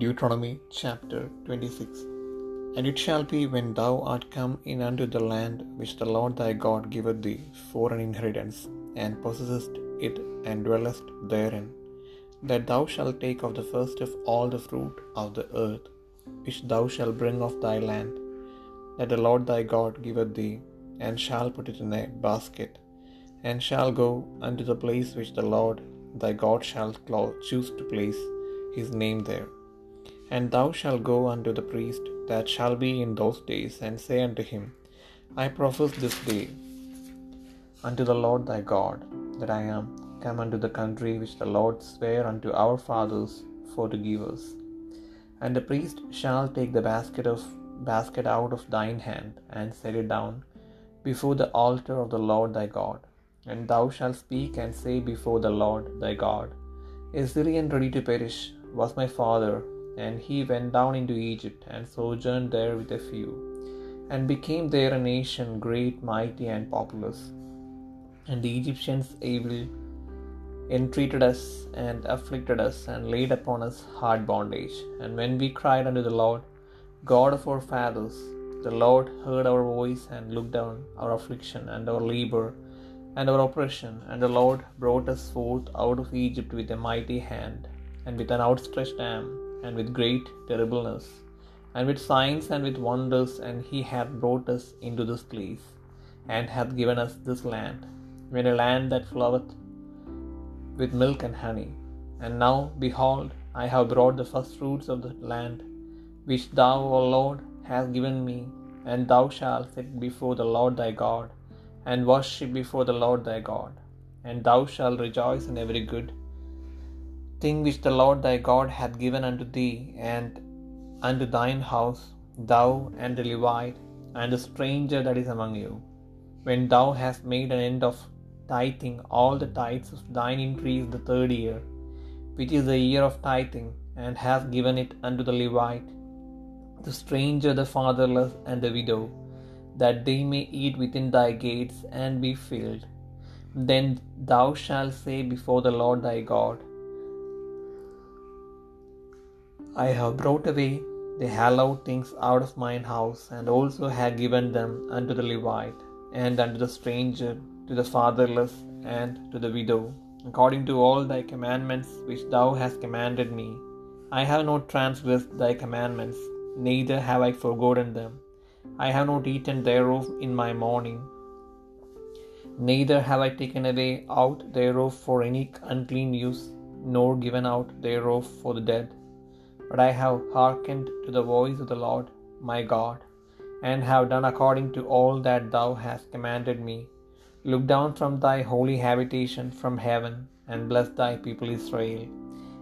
Deuteronomy chapter 26 And it shall be when thou art come in unto the land which the Lord thy God giveth thee for an inheritance, and possessest it and dwellest therein, that thou shalt take of the first of all the fruit of the earth, which thou shalt bring of thy land, that the Lord thy God giveth thee, and shall put it in a basket, and shall go unto the place which the Lord thy God shall choose to place his name there. And thou shalt go unto the priest that shall be in those days, and say unto him, I profess this day unto the Lord thy God that I am come unto the country which the Lord sware unto our fathers for to give us. And the priest shall take the basket of basket out of thine hand, and set it down before the altar of the Lord thy God. And thou shalt speak and say before the Lord thy God, A Syrian ready to perish was my father, and he went down into Egypt, and sojourned there with a few, and became there a nation great, mighty, and populous. And the Egyptians evil entreated us, and afflicted us, and laid upon us hard bondage. And when we cried unto the Lord, God of our fathers, the Lord heard our voice, and looked down our affliction and our labor and our oppression, and the Lord brought us forth out of Egypt with a mighty hand, and with an outstretched arm, and with great terribleness, and with signs and with wonders, and he hath brought us into this place, and hath given us this land, when a land that floweth with milk and honey. And now, behold, I have brought the first fruits of the land, which thou, O Lord, hast given me, and thou shalt sit before the Lord thy God, and worship before the Lord thy God. And thou shalt rejoice in every good thing which the Lord thy God hath given unto thee, and unto thine house, thou and the Levite, and the stranger that is among you. When thou hast made an end of tithing all the tithes of thine increase the third year, which is the year of tithing, and hast given it unto the Levite, the stranger, the fatherless, and the widow, that they may eat within thy gates and be filled. Then thou shalt say before the Lord thy God, I have brought away the hallowed things out of mine house, and also have given them unto the Levite, and unto the stranger, to the fatherless, and to the widow, according to all thy commandments which thou hast commanded me. I have not transgressed thy commandments, neither have I forgotten them. I have not eaten thereof in my mourning, neither have I taken away out thereof for any unclean use, nor given out thereof for the dead. But I have hearkened to the voice of the Lord my God, and have done according to all that thou hast commanded me. Look down from thy holy habitation from heaven, and bless thy people Israel,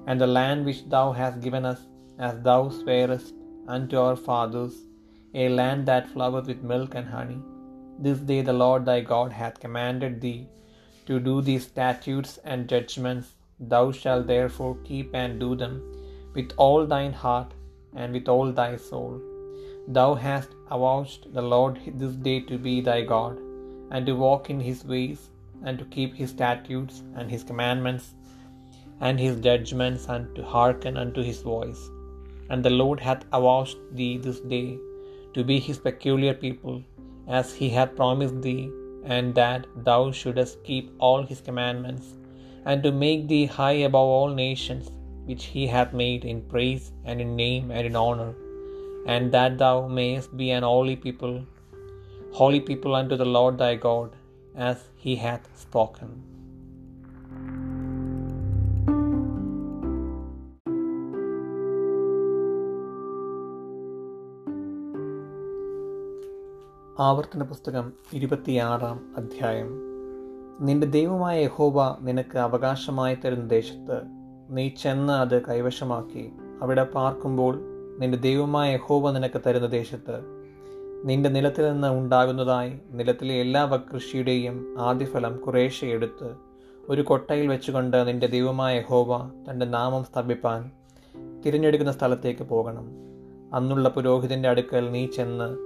and the land which thou hast given us, as thou swarest unto our fathers, a land that floweth with milk and honey. This day the Lord thy God hath commanded thee to do these statutes and judgments. Thou shalt therefore keep and do them with all thine heart and with all thy soul. Thou hast avouched the Lord this day to be thy God, and to walk in his ways, and to keep his statutes and his commandments and his judgments, and to hearken unto his voice. And the Lord hath avouched thee this day to be his peculiar people, as he hath promised thee, and that thou shouldest keep all his commandments, and to make thee high above all nations which he hath made in praise and in name and in honor, and that thou mayest be an holy people, holy people unto the Lord thy God, as he hath spoken. ആവർത്തന പുസ്തകം ഇരുപത്തിയാറാം അധ്യായം നിന്റെ ദൈവമായ യഹോബ നിനക്ക് അവകാശമായി തരുന്ന ദേശത്ത് നീ ചെന്ന് അത് കൈവശമാക്കി. അവിടെ പാർക്കുമ്പോൾ നിന്റെ ദൈവമായ യഹോവ നിനക്ക് തരുന്ന ദേശത്ത്. നിന്റെ നിലത്തിൽ നിന്ന് ഉണ്ടാകുന്നതായി നിലത്തിലെ എല്ലാ വകൃഷിയുടെയും ആദ്യഫലം കുറേശ്ശെ എടുത്ത് ഒരു കൊട്ടയിൽ വെച്ചുകൊണ്ട് നിന്റെ ദൈവമായ യഹോവ തന്റെ നാമം സ്ഥാപിപ്പാൻ തിരഞ്ഞെടുക്കുന്ന സ്ഥലത്തേക്ക് പോകണം. അന്നുള്ള പുരോഹിതന്റെ അടുക്കൽ നീ ചെന്ന്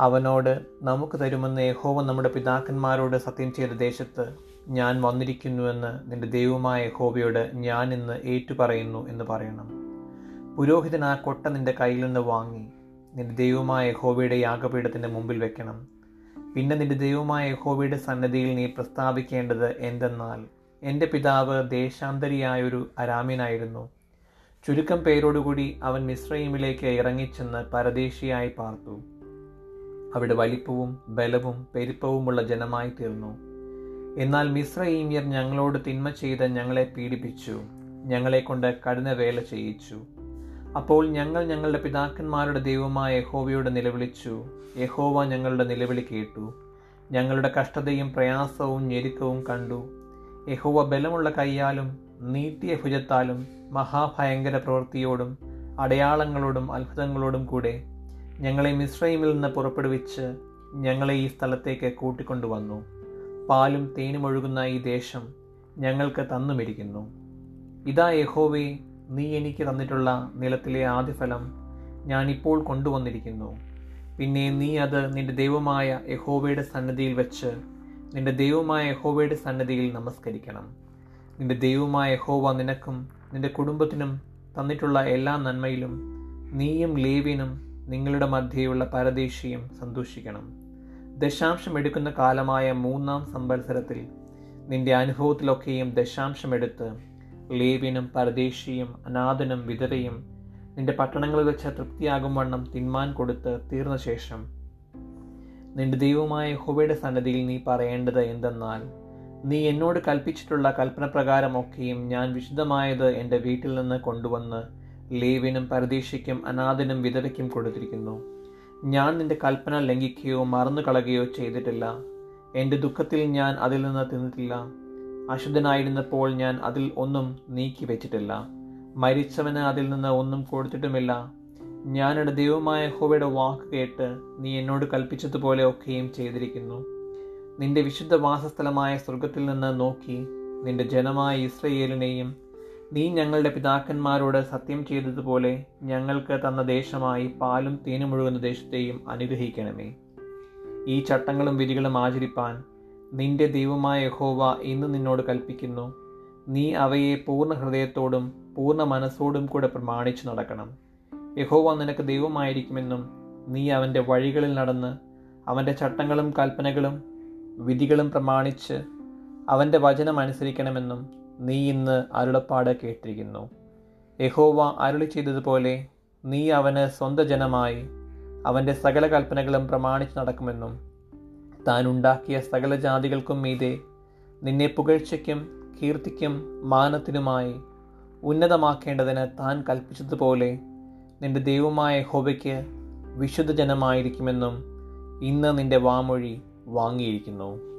അവനോട് നമുക്ക് തരുമെന്ന് യഹോവ നമ്മുടെ പിതാക്കന്മാരോട് സത്യം ചെയ്ത ദേശത്ത് ഞാൻ വന്നിരിക്കുന്നുവെന്ന് നിന്റെ ദൈവമായ യഹോവയോട് ഞാൻ ഇന്ന് ഏറ്റുപറയുന്നു എന്ന് പറയണം. പുരോഹിതൻ ആ കൊട്ട നിന്റെ കയ്യിൽ നിന്ന് വാങ്ങി നിന്റെ ദൈവമായ യഹോവയുടെ യാഗപീഠത്തിന്റെ മുമ്പിൽ വെക്കണം. പിന്നെ നിന്റെ ദൈവമായ യഹോവയുടെ സന്നദ്ധിയിൽ നീ പ്രസ്താവിക്കേണ്ടത് എന്തെന്നാൽ എന്റെ പിതാവ് ദേശാന്തരിയായൊരു അരാമ്യനായിരുന്നു. ചുരുക്കം പേരോടുകൂടി അവൻ മിശ്രയിമിലേക്ക് ഇറങ്ങിച്ചെന്ന് പരദേശിയായി പാർത്തു. അവിടെ വലിപ്പവും ബലവും പെരുപ്പവുമുള്ള ജനമായി തീർന്നു എന്നാൽ മിശ്രയീമ്യർ ഞങ്ങളോട് തിന്മ ചെയ്ത് ഞങ്ങളെ പീഡിപ്പിച്ചു ഞങ്ങളെ കൊണ്ട് കഠിന വേല ചെയ്യിച്ചു. അപ്പോൾ ഞങ്ങൾ ഞങ്ങളുടെ പിതാക്കന്മാരുടെ ദൈവമായ യഹോവയോട് നിലവിളിച്ചു. യഹോവ ഞങ്ങളുടെ നിലവിളി കേട്ടു. ഞങ്ങളുടെ കഷ്ടതയും പ്രയാസവും ഞെരുക്കവും കണ്ടു. യഹോവ ബലമുള്ള കൈയാലും നീട്ടിയ ഭുജത്താലും മഹാഭയങ്കര പ്രവൃത്തിയോടും അടയാളങ്ങളോടും അത്ഭുതങ്ങളോടും കൂടെ ഞങ്ങളെ മിശ്രൈമിൽ നിന്ന് പുറപ്പെടുവിച്ച് ഞങ്ങളെ ഈ സ്ഥലത്തേക്ക് കൂട്ടിക്കൊണ്ടുവന്നു. പാലും തേനും ഒഴുകുന്ന ഈ ദേശം ഞങ്ങൾക്ക് തന്നുമിരിക്കുന്നു. ഇതാ യഹോവേ നീ എനിക്ക് തന്നിട്ടുള്ള നിലത്തിലെ ആദ്യഫലം ഞാനിപ്പോൾ കൊണ്ടുവന്നിരിക്കുന്നു. പിന്നെ നീ അത് നിന്റെ ദൈവമായ യഹോവയുടെ സന്നദ്ധിയിൽ വെച്ച് നിന്റെ ദൈവമായ യഹോവയുടെ സന്നദ്ധിയിൽ നമസ്കരിക്കണം. നിന്റെ ദൈവമായ യഹോവ നിനക്കും നിന്റെ കുടുംബത്തിനും തന്നിട്ടുള്ള എല്ലാ നന്മയിലും നീയും ലേവ്യനും നിങ്ങളുടെ മധ്യയുള്ള പരദേശിയും സന്തോഷിക്കണം. ദശാംശം എടുക്കുന്ന കാലമായ മൂന്നാം സംവത്സരത്തിൽ നിന്റെ അനുഭവത്തിലൊക്കെയും ദശാംശമെടുത്ത് ലേവിനും പരദേശിയും അനാഥനും വിധവയും നിന്റെ പട്ടണങ്ങളിൽ വെച്ച തൃപ്തിയാകും വണ്ണം തിന്മാൻ കൊടുത്ത് തീർന്ന ശേഷം നിന്റെ ദൈവമായ ഹുബയുടെ സന്നദ്ധിയിൽ നീ പറയേണ്ടത് എന്തെന്നാൽ നീ എന്നോട് കൽപ്പിച്ചിട്ടുള്ള കൽപ്പന പ്രകാരമൊക്കെയും ഞാൻ വിശുദ്ധമായത് എന്റെ വീട്ടിൽ നിന്ന് കൊണ്ടുവന്ന് ലേവിനും പരദേശിക്കും അനാഥനും വിധവയ്ക്കും കൊടുത്തിരിക്കുന്നു. ഞാൻ നിന്റെ കൽപ്പന ലംഘിക്കുകയോ മറന്നു കളയുകയോ ചെയ്തിട്ടില്ല. എന്റെ ദുഃഖത്തിൽ ഞാൻ അതിൽ നിന്ന് തിന്നിട്ടില്ല. അശുദ്ധനായിരുന്നപ്പോൾ ഞാൻ അതിൽ ഒന്നും നീക്കി വെച്ചിട്ടില്ല മരിച്ചവന് അതിൽ നിന്ന് ഒന്നും കൊടുത്തിട്ടുമില്ല. ഞാൻ എന്റെ ദൈവമായ ഹോവയുടെ വാക്ക് കേട്ട് നീ എന്നോട് കൽപ്പിച്ചതുപോലെ ഒക്കെയും ചെയ്തിരിക്കുന്നു. നിന്റെ വിശുദ്ധ വാസസ്ഥലമായ സ്വർഗത്തിൽ നിന്ന് നോക്കി നിന്റെ ജനമായ ഇസ്രയേലിനെയും നീ ഞങ്ങളുടെ പിതാക്കന്മാരോട് സത്യം ചെയ്തതുപോലെ ഞങ്ങൾക്ക് തന്ന ദേശമായി പാലും തേനും ഒഴുകുന്ന ദേശത്തെയും അനുഗ്രഹിക്കണമേ. ഈ ചട്ടങ്ങളും വിധികളും ആചരിപ്പാൻ നിന്റെ ദൈവമായ യഹോവ ഇന്ന് നിന്നോട് കൽപ്പിക്കുന്നു. നീ അവയെ പൂർണ ഹൃദയത്തോടും പൂർണ മനസ്സോടും കൂടെ പ്രമാണിച്ചു നടക്കണം. യഹോവ നിനക്ക് ദൈവമായിരിക്കുമെന്നും നീ അവന്റെ വഴികളിൽ നടന്ന് അവന്റെ ചട്ടങ്ങളും കൽപ്പനകളും വിധികളും പ്രമാണിച്ച് അവന്റെ വചനം അനുസരിക്കണമെന്നും നീ ഇന്ന് അരുളപ്പാട് കേട്ടിരിക്കുന്നു. യഹോവ അരുളി ചെയ്തതുപോലെ നീ അവന് സ്വന്തം ജനമായി അവന്റെ സകല കൽപ്പനകളും പ്രമാണിച്ച് നടക്കുമെന്നും താൻ ഉണ്ടാക്കിയ സകല ജാതികൾക്കും മീതെ നിന്നെ പുകഴ്ചയ്ക്കും കീർത്തിക്കും മാനത്തിനുമായി ഉന്നതമാക്കേണ്ടതിന് താൻ കൽപ്പിച്ചതുപോലെ നിന്റെ ദൈവമായ ഹോബയ്ക്ക് വിശുദ്ധ ജനമായിരിക്കുമെന്നും ഇന്ന് നിന്റെ വാമൊഴി വാങ്ങിയിരിക്കുന്നു.